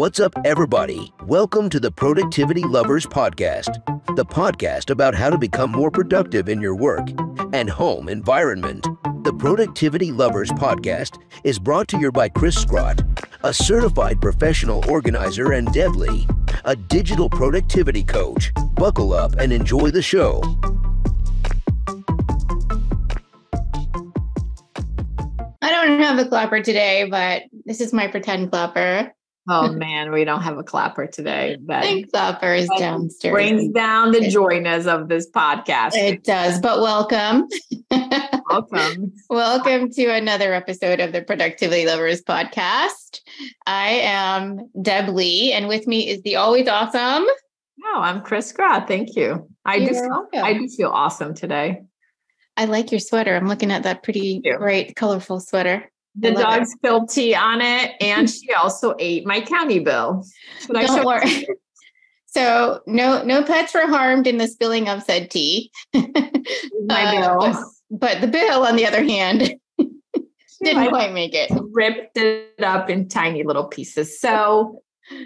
What's up, everybody? Welcome to the Productivity Lovers Podcast, the podcast about how to become more productive in your work and home environment. The Productivity Lovers Podcast is brought to you by Cris Scrott, a certified professional organizer, and Deb Lee, a digital productivity coach. Buckle up and enjoy the show. I don't have a clapper today, but this is my pretend clapper. Oh man, we don't have a clapper today. But My clapper is downstairs. brings down the joyness of this podcast. It does, but welcome. Welcome. welcome to another episode of the Productivity Lovers podcast. I am Deb Lee, and with me is the always awesome. No, I'm Cris Scrott. Thank you. I do feel, welcome. I do feel awesome today. I like your sweater. I'm looking at that pretty bright, colorful sweater. The it. dog spilled tea on it, and she also ate my county bill. Don't worry. So no no pets were harmed in the spilling of said tea. my Uh, bill? But the bill, on the other hand, didn't quite make it. ripped it up in tiny little pieces. So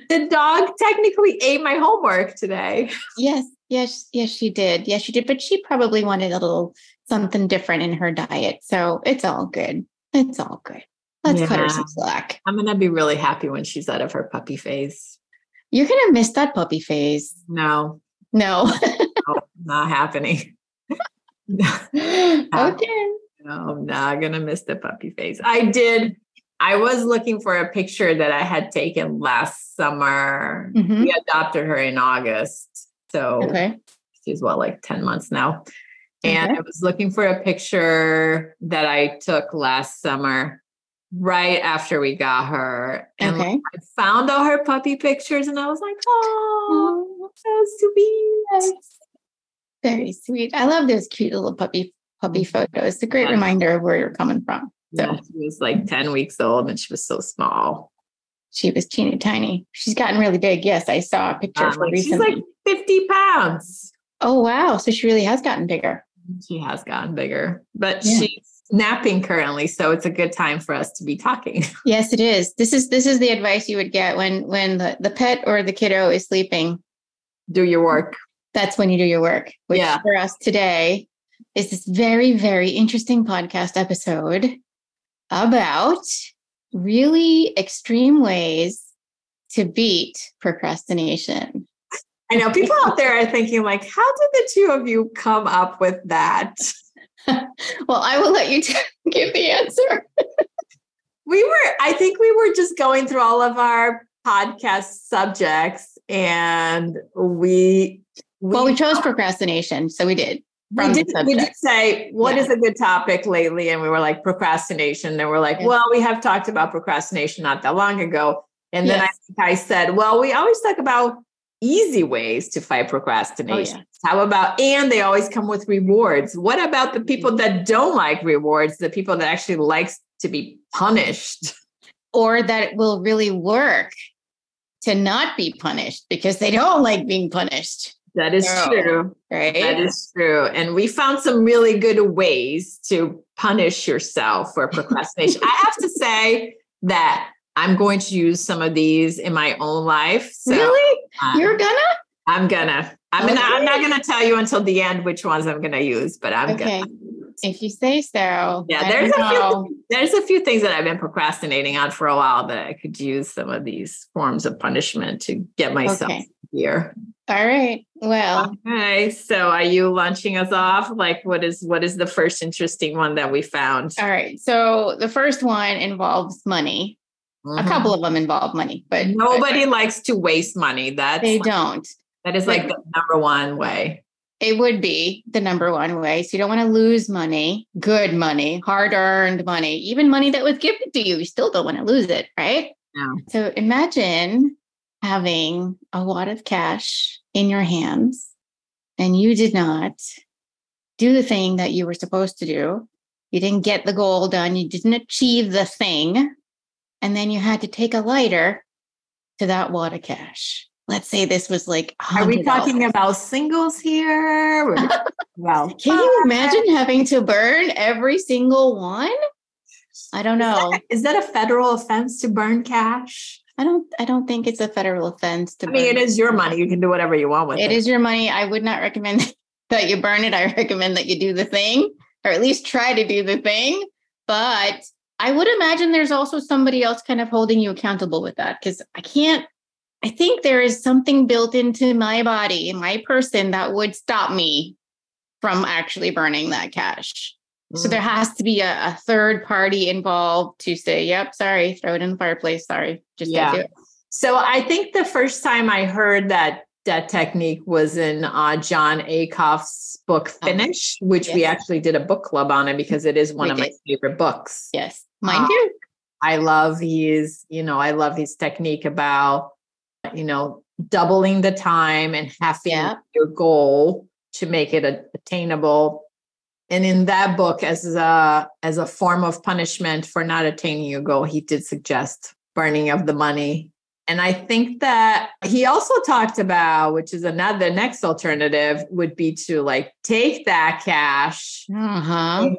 the dog technically ate my homework today. Yes, yes, yes, she did. Yes, she did. But she probably wanted a little something different in her diet. So it's all good. It's all good. Let's cut her some slack. I'm gonna be really happy when she's out of her puppy phase. You're gonna miss that puppy phase. No, No. no, not happening. okay. no. I'm not gonna miss the puppy phase. I did. I was looking for a picture that I had taken last summer. Mhm. We adopted her in August, so Okay. she's what like 10 months now. And Okay. I was looking for a picture that I took last summer, right after we got her. And Okay. I found all her puppy pictures and I was like, oh, so sweet. Very sweet. I love those cute little puppy puppy photos. It's a great Yeah. reminder of where you're coming from. Yeah, she was like 10 weeks old and she was so small. She was teeny tiny. She's gotten really big. Yes, I saw a picture of Um, her like, she's like 50 pounds. oh wow. So she really has gotten bigger. She has gotten bigger, but Yeah. she's napping currently. So it's a good time for us to be talking. Yes, it is. This is this is the advice you would get when when the, the pet or the kiddo is sleeping. Do your work. That's when you do your work. Which Yeah. for us today is this very, very interesting podcast episode about really extreme ways to beat procrastination. I know people out there are thinking, like, how did the two of you come up with that? Well, I will let you t- give the answer. We were, I think we were just going through all of our podcast subjects and we, Well, we chose procrastination, so we did. we did, we did say, what Yeah. is a good topic lately? And we were like, procrastination. And we're like, Yeah. well, we have talked about procrastination not that long ago. And then Yes. think I said, well, we always talk about easy ways to fight Oh, procrastination. How about, and they always come with rewards. What about the people mm-hmm. that don't like rewards, the people that actually likes to be punished? Or that it will really work to not be punished because they don't like being punished. That is No. true. Right. That is true. And we found some really good ways to punish yourself for procrastination. I have to say that I'm going to use some of these in my own life. So really? Um, You're gonna? I'm gonna. I'm gonna. I'm not gonna tell you until the end which ones I'm gonna use, but I'm Okay. gonna. If you say so. Yeah, there's a few. There's a few things that I've been procrastinating on for a while that I could use some of these forms of punishment to get myself Okay. here. All right. Well, Okay, so are you launching us off? Like, what is what is the first interesting one that we found? all right. So the first one involves money. A Mhm. couple of them involve money, but Nobody likes to waste money. That they like- don't. that is like the number one way. It would be the number one way. So you don't want to lose money, good money, hard earned money, even money that was given to you. You still don't want to lose it, right? No. So imagine having a lot of cash in your hands and you did not do the thing that you were supposed to do. You didn't get the goal done. You didn't achieve the thing. And then you had to take a lighter to that wad of cash. Let's say this was like, Are we talking about singles here? About Can you imagine having to burn every single one? I don't know. Is that a federal offense to burn cash? I don't I don't think it's a federal offense to I mean, it is your money. You can do whatever you want with it. It is your money. I would not recommend that you burn it. I recommend that you do the thing or at least try to do the thing. But I would imagine there's also somebody else kind of holding you accountable with that because I can't. I think there is something built into my body, my person that would stop me from actually burning that cash. So there mm. has to be a, a, third party involved to say, "Yep, sorry, throw it in the fireplace. Sorry, just yeah. do it." So I think the first time I heard that that technique was in uh, Jon Acuff's book oh, Finish, which yes. we actually did a book club on it because it is one we of did. my favorite books. Yes, mine um, too. I love his, you know, I love his technique about, you know, doubling the time and halving yeah. your goal to make it attainable and in that book as a as a form of punishment for not attaining your goal he did suggest burning of the money and i think that he also talked about which is another next alternative would be to like take that cash uh-huh.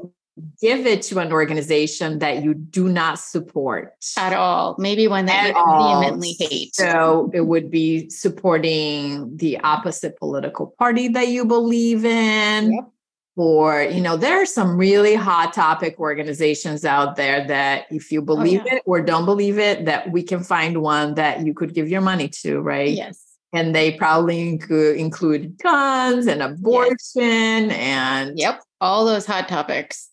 give it to an organization that you do not support. At all. Maybe one that at you all. vehemently hate. So it would be supporting the opposite political party that you believe in. Yep or you know there are some really hot topic organizations out there that if you oh, believe oh, yeah. it or don't believe it that we can find one that you could give your money to right? Yes. And they probably include, include guns and abortion yes. and yep all those hot topics.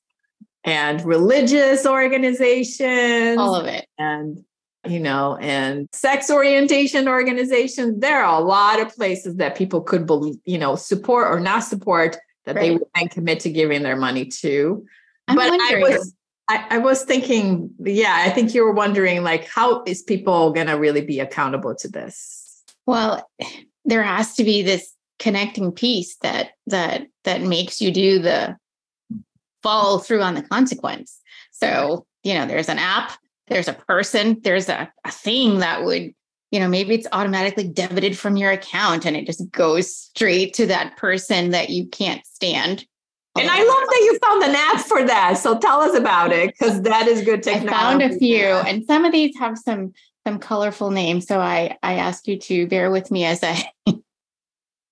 and religious organizations all of it. and you know and sex orientation organizations. There are a lot of places that people could believe you know support or not support that right. they would then commit to giving their money to. I'm but wondering. I was I, I, was thinking, yeah, I think you were wondering like how is people gonna really be accountable to this? Well, there has to be this connecting piece that that that makes you do the follow through on the consequence. So, you know, there's an app, there's a person, there's a, a thing that would you know, maybe it's automatically debited from your account and it just goes straight to that person that you can't stand. And I love that you found an app for that. So tell us about it because that is good technology. I found a few, and some of these have some some colorful names. So I I ask you to bear with me as I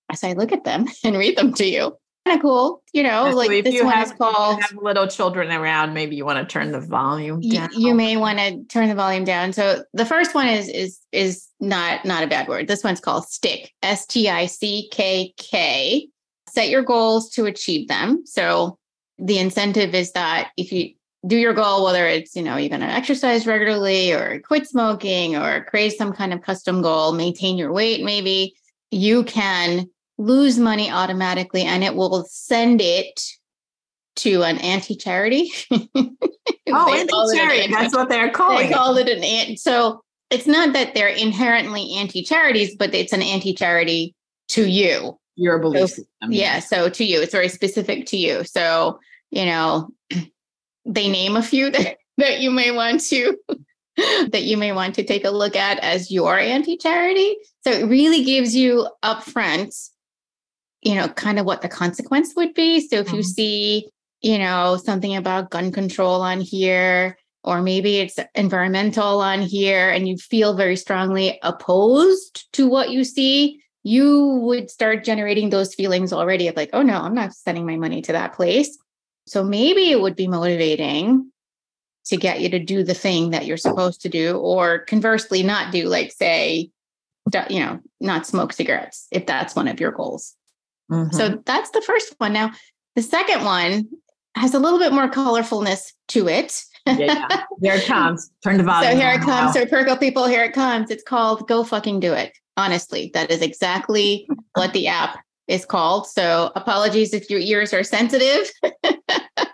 as I look at them and read them to you kind of cool, you know. like this one have, is called. have little children around, maybe you want to turn the volume down. You, you may want to turn the volume down. So the first one is is is not not a bad word. This one's called stickK. S T I C K K. Set your goals to achieve them. So the incentive is that if you do your goal, whether it's, you know, you're going to exercise regularly or quit smoking or create some kind of custom goal, maintain your weight, maybe you can lose money automatically and it will send it to an anti-charity. oh, anti-charity. That's what they're calling. They call it an ant. So it's not that they're inherently anti-charities, but it's an anti-charity to you. Your belief so, Yeah. So to you, it's very specific to you. So, you know, they name a few that, that you may want to that you may want to take a look at as your anti-charity. So it really gives you upfront you know, kind of what the consequence would be. So if mm-hmm. you see, you know, something about gun control on here, or maybe it's environmental on here, and you feel very strongly opposed to what you see, you would start generating those feelings already of like, oh no, I'm not sending my money to that place. So maybe it would be motivating to get you to do the thing that you're supposed to do, or conversely, not do, like, say, you know, not smoke cigarettes if that's one of your goals. Mm-hmm. So that's the first one. Now, the second one has a little bit more colorfulness to it. yeah, yeah. Here it comes. Turn the volume. So here it comes. So Perko people, here it comes. It's called Go Fucking Do It. Honestly, that is exactly what the app is called. So apologies if your ears are sensitive.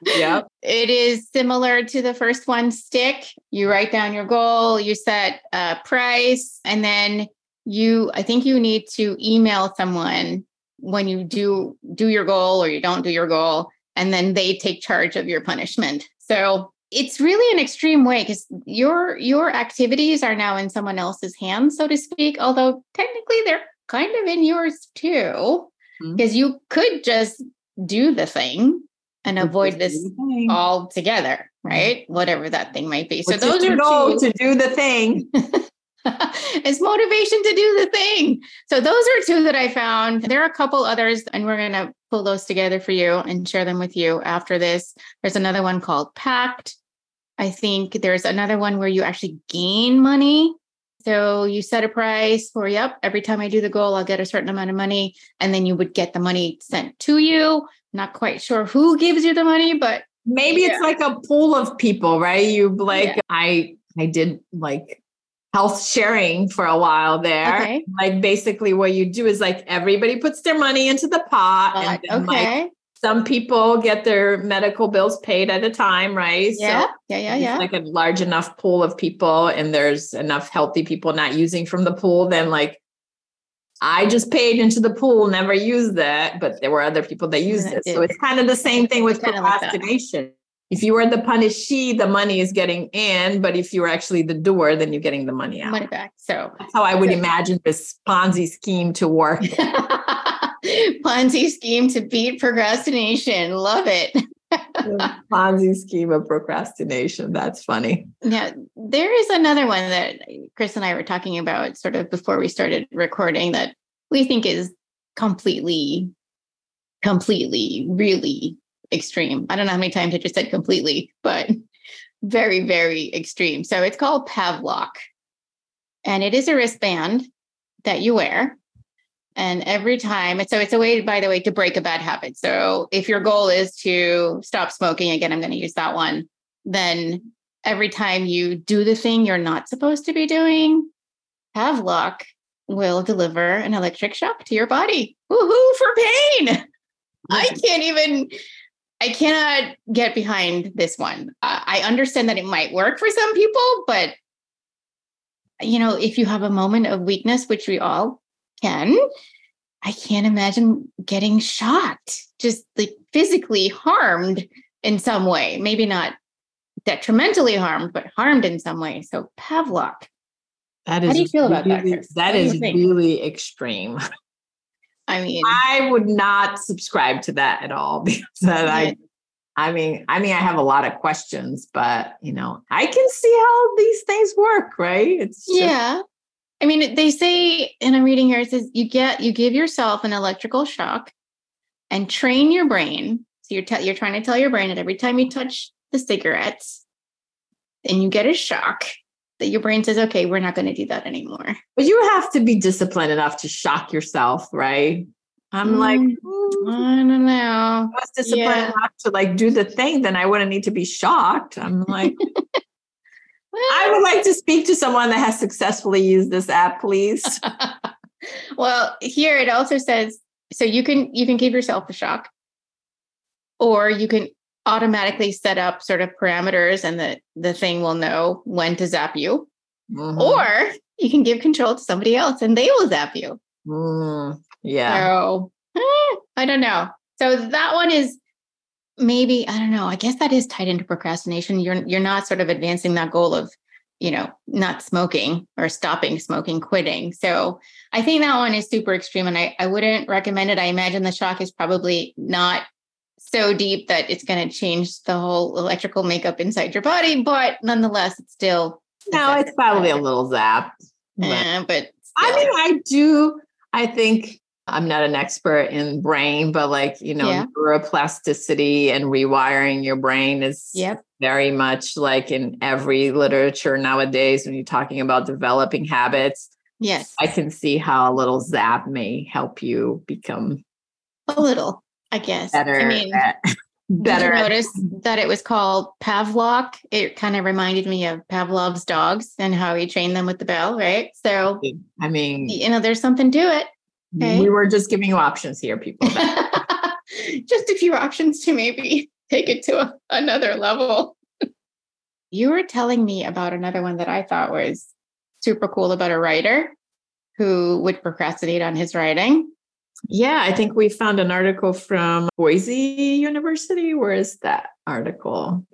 yeah. It is similar to the first one, stickK. You write down your goal, you set a price, and then you, I think you need to email someone when you do do your goal or you don't do your goal and then they take charge of your punishment. So it's really an extreme way because your your activities are now in someone else's hands so to speak although technically they're kind of in yours too because mm-hmm. you could just do the thing and avoid this altogether mm-hmm. right? Whatever that thing might be. So Which those are two, to do the thing it's motivation to do the thing. So those are two that I found. There are a couple others, and we're going to pull those together for you and share them with you after this. There's another one called Pact. I think there's another one where you actually gain money. So you set a price for, yep, every time I do the goal, I'll get a certain amount of money. And then you would get the money sent to you. Not quite sure who gives you the money, but maybe yeah. it's like a pool of people, right? You like, yeah. I, I did like health sharing for a while there. Okay. Like basically what you do is like everybody puts their money into the pot. Uh, and then okay. Like some people get their medical bills paid at a time, right? Yeah. So yeah. Yeah. Yeah. Like a large enough pool of people and there's enough healthy people not using from the pool, then like I just paid into the pool, never used that, but there were other people that used it. So it's kind of the same thing with procrastination. If you were the punishee, the money is getting in, but if you were actually the doer, then you're getting the money out. Money back. So that's how I would so. imagine this Ponzi scheme to work. Ponzi scheme to beat procrastination. Love it. Ponzi scheme of procrastination. That's funny. Yeah. There is another one that Cris and I were talking about sort of before we started recording that we think is completely, completely, really extreme. I don't know how many times I just said completely, but very, very extreme. So it's called Pavlok. And it is a wristband that you wear. And every time, so it's a way, by the way, to break a bad habit. So if your goal is to stop smoking, again, I'm going to use that one, then every time you do the thing you're not supposed to be doing, Pavlok will deliver an electric shock to your body. Woohoo for pain. I can't even I cannot get behind this one. Uh, I understand that it might work for some people, but you know, if you have a moment of weakness, which we all can, I can't imagine getting shot, just like physically harmed in some way. Maybe not detrimentally harmed, but harmed in some way. So Pavlok. That is How do you feel about really, that? That is really extreme. I mean, I would not subscribe to that at all because I, I mean, I mean, I have a lot of questions, but you know, I can see how these things work, right? It's just, yeah. I mean, they say, and I'm reading here, it says you get you give yourself an electrical shock and train your brain. So you're te- you're trying to tell your brain that every time you touch the cigarettes and you get a shock, that your brain says, okay, we're not going to do that anymore. But you have to be disciplined enough to shock yourself, right? I'm mm, like, mm, I don't know. I was disciplined yeah. enough to like do the thing, then I wouldn't need to be shocked. I'm like, I would like to speak to someone that has successfully used this app, please. well, here it also says so you can you can give yourself a shock, or you can automatically set up sort of parameters and the, the thing will know when to zap you. Mm-hmm. Or you can give control to somebody else and they will zap you. Mm, yeah. So eh, I don't know. So that one is maybe, I don't know, I guess that is tied into procrastination. You're you're not sort of advancing that goal of, you know, not smoking or stopping smoking, quitting. So I think that one is super extreme and I, I wouldn't recommend it. I imagine the shock is probably not so deep that it's going to change the whole electrical makeup inside your body, but nonetheless, it's still. No, it's probably a little zap. But, but I mean, I do. I think I'm not an expert in brain, but like, you know, yeah. neuroplasticity and rewiring your brain is yep. very much like in every literature nowadays when you're talking about developing habits. Yes. I can see how a little zap may help you become a little. I guess. Better. I mean, better. Did you notice that it was called Pavlok? It kind of reminded me of Pavlov's dogs and how he trained them with the bell, right? So, I mean, you know, there's something to it. Okay? We were just giving you options here, people. just a few options to maybe take it to a, another level. you were telling me about another one that I thought was super cool about a writer who would procrastinate on his writing. Yeah, I think we found an article from Boise University. Where is that article?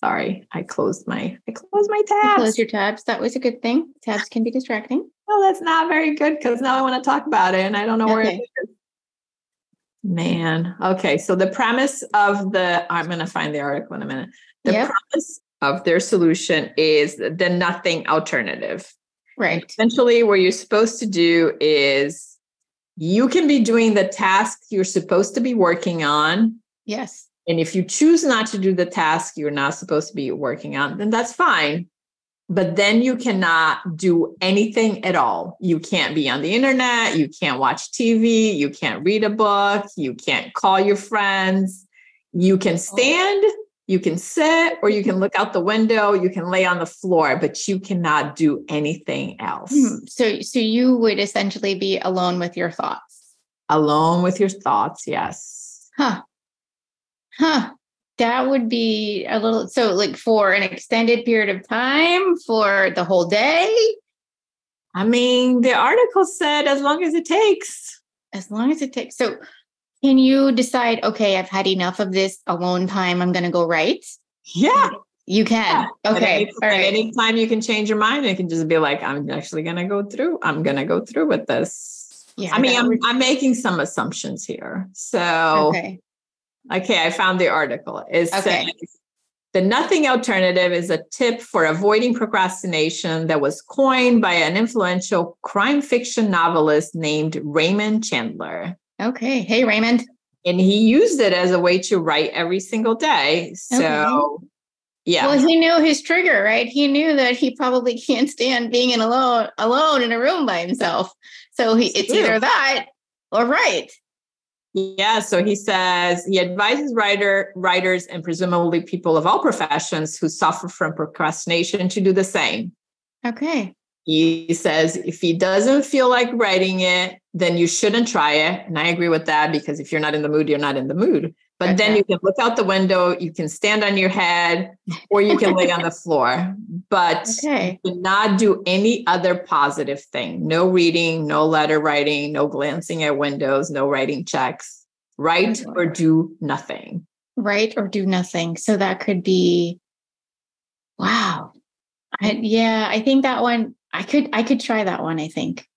Sorry, I closed my I closed my tabs. Close your tabs. That was a good thing. Tabs can be distracting. Well, that's not very good because now I want to talk about it and I don't know okay. where it is. Man. Okay. So the premise of the I'm gonna find the article in a minute. The yep. premise of their solution is the nothing alternative. Right. Essentially, what you're supposed to do is you can be doing the task you're supposed to be working on. Yes. And if you choose not to do the task you're not supposed to be working on, then that's fine. But then you cannot do anything at all. You can't be on the internet. You can't watch TV. You can't read a book. You can't call your friends. You can oh. stand, you can sit, or you can look out the window. You can lay on the floor, but you cannot do anything else. Hmm. So, so you would essentially be alone with your thoughts. Alone with your thoughts. Yes. Huh. Huh. That would be a little so like for an extended period of time for the whole day. I mean, the article said as long as it takes. As long as it takes. So can you decide, okay, I've had enough of this alone time. I'm gonna go write? Yeah. You can. Yeah. Okay. Any, All right. Anytime you can change your mind, it can just be like, I'm actually gonna go through. I'm gonna go through with this. Yeah, I mean, I'm I'm making some assumptions here. So okay. Okay, I found the article. It Okay. says the nothing alternative is a tip for avoiding procrastination that was coined by an influential crime fiction novelist named Raymond Chandler. Okay. Hey, Raymond. And he used it as a way to write every single day. So, yeah. Well, he knew his trigger, right? He knew that he probably can't stand being in alone alone in a room by himself. So he, it's either that or right. Yeah, so he says he advises writer writers and presumably people of all professions who suffer from procrastination to do the same. Okay. He says if he doesn't feel like writing it, then you shouldn't try it. And I agree with that because if you're not in the mood, you're not in the mood. But then you can look out the window, you can stand on your head, or you can lay on the floor. But Okay. do not do any other positive thing. No reading, no letter writing, no glancing at windows, no writing checks. Write or do nothing. Write or do nothing. So that could be wow. I, yeah, I think that one I could I could try that one, I think.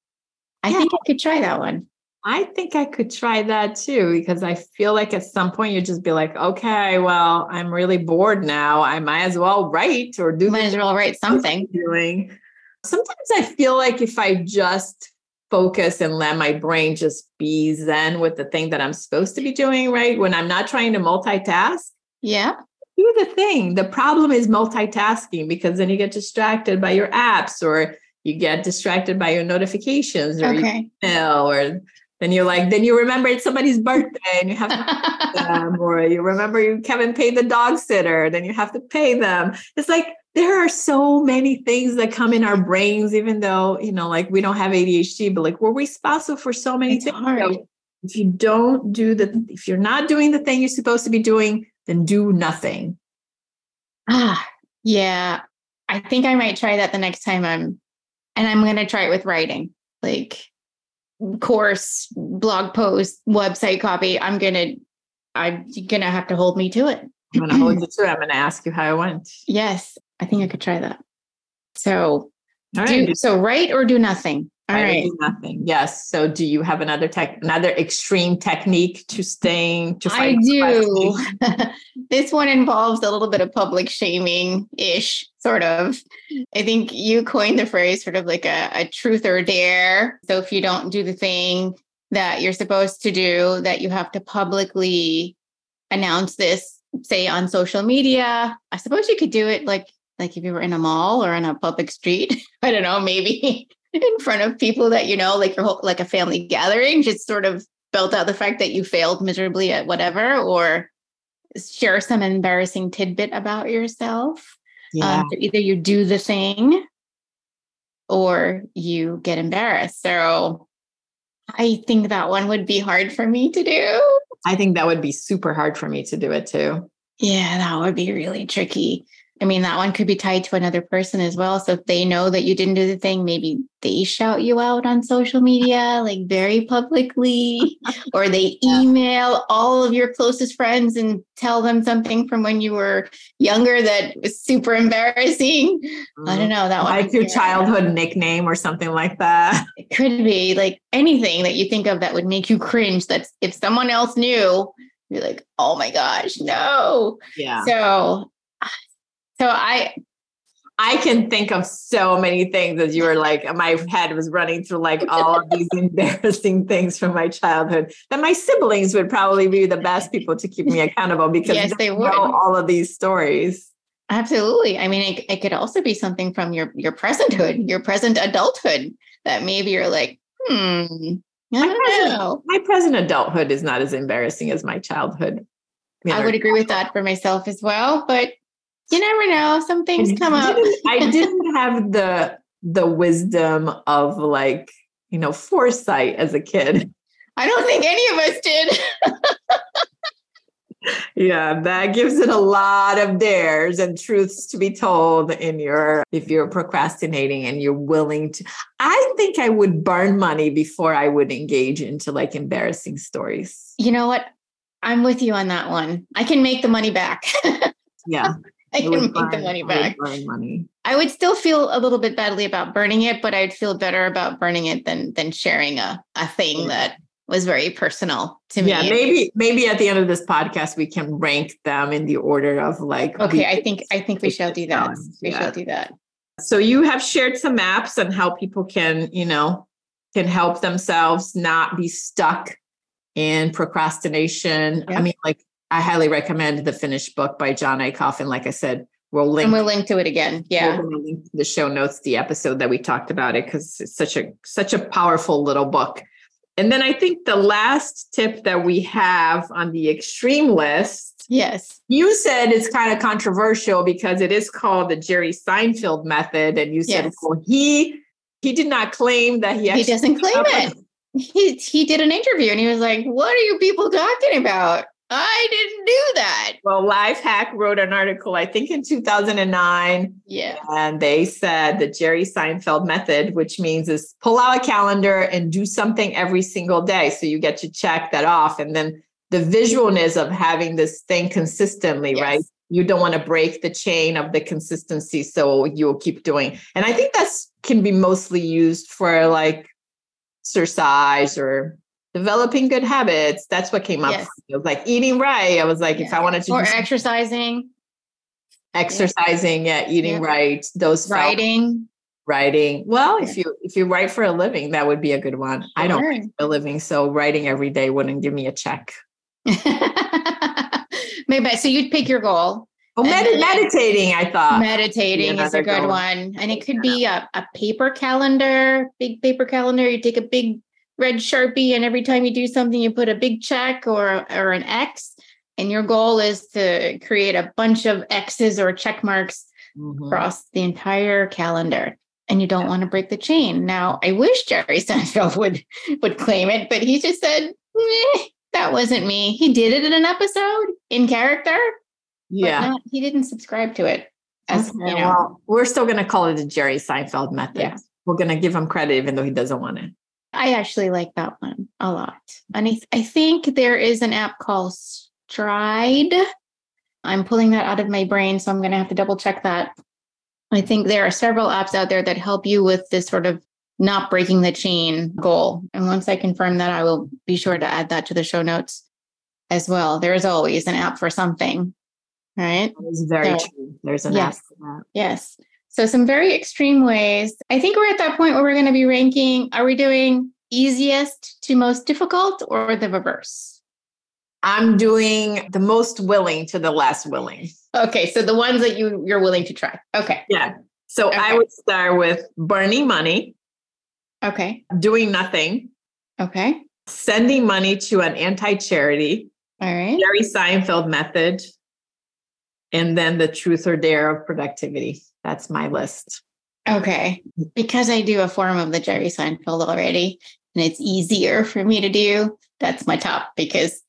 I Yeah. think I could try that one. I think I could try that too because I feel like at some point you just be like, okay, well, I'm really bored now. I might as well write or do Might as well write something. doing. Sometimes I feel like if I just focus and let my brain just be zen with the thing that I'm supposed to be doing, right? When I'm not trying to multitask, Yeah. do the thing. The problem is multitasking because then you get distracted by your apps or you get distracted by your notifications or Okay. email or then you're like, then you remember it's somebody's birthday and you have to pay them, or you remember you haven't paid the dog sitter, then you have to pay them. It's like there are so many things that come in our brains, even though, you know, like we don't have ADHD, but like we're responsible for so many It's things. hard. If you don't do the, if you're not doing the thing you're supposed to be doing, then do nothing. Ah, yeah. I think I might try that the next time I'm, and I'm going to try it with writing, like course, blog post, website copy. I'm going to, I'm going to have to hold me to it. I'm going to hold you to it. I'm going to ask you how it went. Yes, I think I could try that. So, right. do, so write or do nothing. All I right. do nothing. Yes. So, do you have another tech, another extreme technique to staying to I do. this one involves a little bit of public shaming ish, sort of. I think you coined the phrase sort of like a, a truth or dare. So if you don't do the thing that you're supposed to do, that you have to publicly announce this, say on social media. I suppose you could do it like like if you were in a mall or on a public street. I don't know, maybe in front of people that you know, like your whole like a family gathering, just sort of belt out the fact that you failed miserably at whatever, or share some embarrassing tidbit about yourself. Yeah. Um, so either you do the thing or you get embarrassed. So I think that one would be hard for me to do. I think that would be super hard for me to do it too. Yeah, that would be really tricky. I mean, that one could be tied to another person as well. So if they know that you didn't do the thing, maybe they shout you out on social media, like very publicly, or they email all of your closest friends and tell them something from when you were younger that was super embarrassing. I don't mm-hmm. know. That one. Like your childhood nickname or something like that. It could be like anything that you think of that would make you cringe. That's if someone else knew, you're like, oh my gosh, no. Yeah. So, so I, I can think of so many things as you were like, my head was running through like all of these embarrassing things from my childhood that my siblings would probably be the best people to keep me accountable because yes, they, they would. know all of these stories. Absolutely. I mean, it, it could also be something from your your presenthood, your present adulthood that maybe you're like, hmm, I My don't present, know. my present adulthood is not as embarrassing as my childhood. You I would agree with that for myself as well, but you never know. Some things I come up. I didn't have the the wisdom of like, you know, foresight as a kid. I don't think any of us did. Yeah, that gives it a lot of dares and truths to be told in your if you're procrastinating and you're willing to I think I would burn money before I would engage into like embarrassing stories. You know what? I'm with you on that one. I can make the money back. Yeah. I can make the money back. burn money. I would still feel a little bit badly about burning it, but I'd feel better about burning it than than sharing a, a thing Yeah. that was very personal to me. Yeah, maybe maybe at the end of this podcast we can rank them in the order of like Okay, I think I think we shall do that. We Yeah. shall do that. So you have shared some apps on how people can, you know, can help themselves not be stuck in procrastination. Yeah. I mean, like I highly recommend the finished book by Jon Acuff. And like I said, we'll link And we'll link to it again. Yeah. gonna link the show notes, the episode that we talked about it, because it's such a such a powerful little book. And then I think the last tip that we have on the extreme list Yes. you said it's kind of controversial because it is called the Jerry Seinfeld method, and you said, Yes. well, he he did not claim that he He doesn't claim it. He he did an interview and he was like, "What are you people talking about? I didn't do that." Well, Lifehack wrote an article, I think in 2009, Yeah. and they said the Jerry Seinfeld method, which means is pull out a calendar and do something every single day. So you get to check that off. And then the visualness of having this thing consistently, Yes. right? You don't want to break the chain of the consistency. So you'll keep doing. And I think that's can be mostly used for like exercise or developing good habits. That's what came up. Yes. It was like eating right. I was like, if I wanted to Or exercising, exercising, yeah, eating Yeah. right, those felt- writing. writing. Well, if you if you write for a living, that would be a good one. I don't write for a living, so writing every day wouldn't give me a check. Maybe so you'd pick your goal. Oh, med- then- meditating, I thought. Meditating is a good goal. one. And it could be a, a paper calendar, big paper calendar. You take a big red Sharpie, and every time you do something, you put a big check or, or an X. And your goal is to create a bunch of X's or check marks Mhm. across the entire calendar. And you don't want to break the chain. Now, I wish Jerry Seinfeld would would claim it, but he just said, "Meh, that wasn't me. He did it in an episode in character, Yeah. not, he didn't subscribe to it. As Okay, you know, well, we're still going to call it the Jerry Seinfeld method. Yeah. We're going to give him credit, even though he doesn't want it. I actually like that one a lot. And I, th- I think there is an app called Stride. I'm pulling that out of my brain, so I'm going to have to double check that. I think there are several apps out there that help you with this sort of not breaking the chain goal. And once I confirm that, I will be sure to add that to the show notes as well. There is always an app for something, right? That is very Yeah. true. There's an Yes. app for that. Yes. So some very extreme ways. I think we're at that point where we're going to be ranking. Are we doing easiest to most difficult or the reverse? I'm doing the most willing to the less willing. Okay, so the ones that you you're willing to try. Okay. Yeah. So I would start with burning money, Okay. doing nothing, Okay. sending money to an anti charity, All right. Jerry Seinfeld method, and then the truth or dare of productivity. That's my list. Okay. Because I do a form of the Jerry Seinfeld already and it's easier for me to do, that's my top because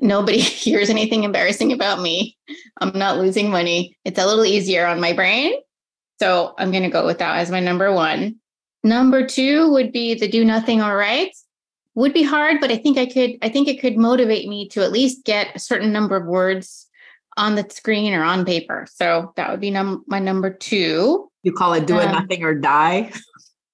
nobody hears anything embarrassing about me. I'm not losing money. It's a little easier on my brain. So I'm going to go with that as my number one. Number two would be the do nothing all right. Would be hard, but I think I could, I think it could motivate me to at least get a certain number of words on the screen or on paper. So that would be num- my number two. You call it do it Um, nothing or die.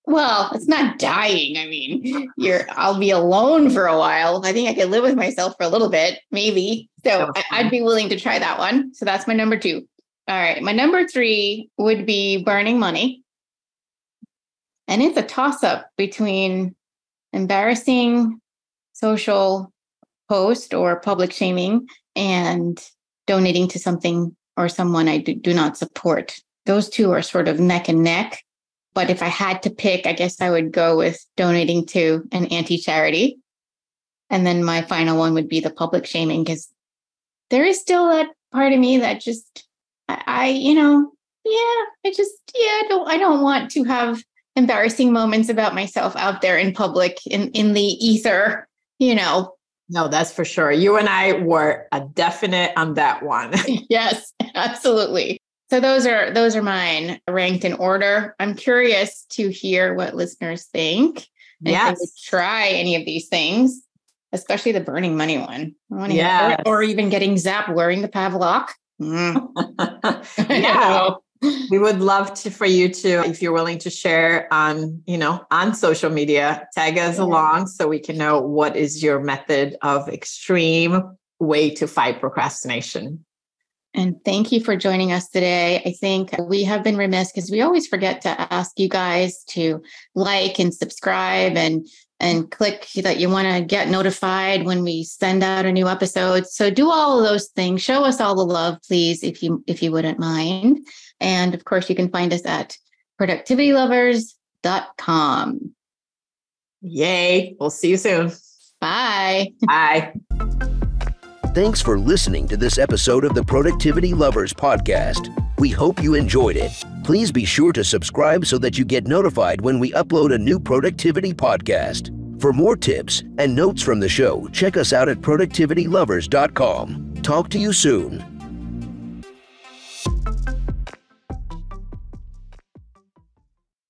Well, it's not dying. I mean, you're I'll be alone for a while. I think I could live with myself for a little bit, maybe. So I, I'd be willing to try that one. So that's my number two. All right. My number three would be burning money. And it's a toss up between embarrassing social post or public shaming and donating to something or someone I do, not support. Those two are sort of neck and neck. But if I had to pick, I guess I would go with donating to an anti charity. And then my final one would be the public shaming because there is still that part of me that just, I, I, you know, yeah, I just, yeah, I don't, I don't want to have embarrassing moments about myself out there in public in in the ether, you know. No, that's for sure. You and I were a definite on that one. yes, absolutely. So those are those are mine ranked in order. I'm curious to hear what listeners think. Yes. try any of these things, especially the burning money one. yeah. Or, or, even getting zapped wearing the Pavlok. Mm. yeah. We would love to for you to if you're willing to share on you know on social media tag us yeah. along so we can know what is your method of extreme way to fight procrastination and thank you for joining us today. I think we have been remiss because we always forget to ask you guys to like and subscribe and and click that you want to get notified when we send out a new episode. So do all of those things. Show us all the love, please, if you if you wouldn't mind. And of course, you can find us at productivitylovers.com. Yay. We'll see you soon. Bye. Bye. Thanks for listening to this episode of the Productivity Lovers podcast. We hope you enjoyed it. Please be sure to subscribe so that you get notified when we upload a new productivity podcast. For more tips and notes from the show, check us out at productivitylovers.com. Talk to you soon.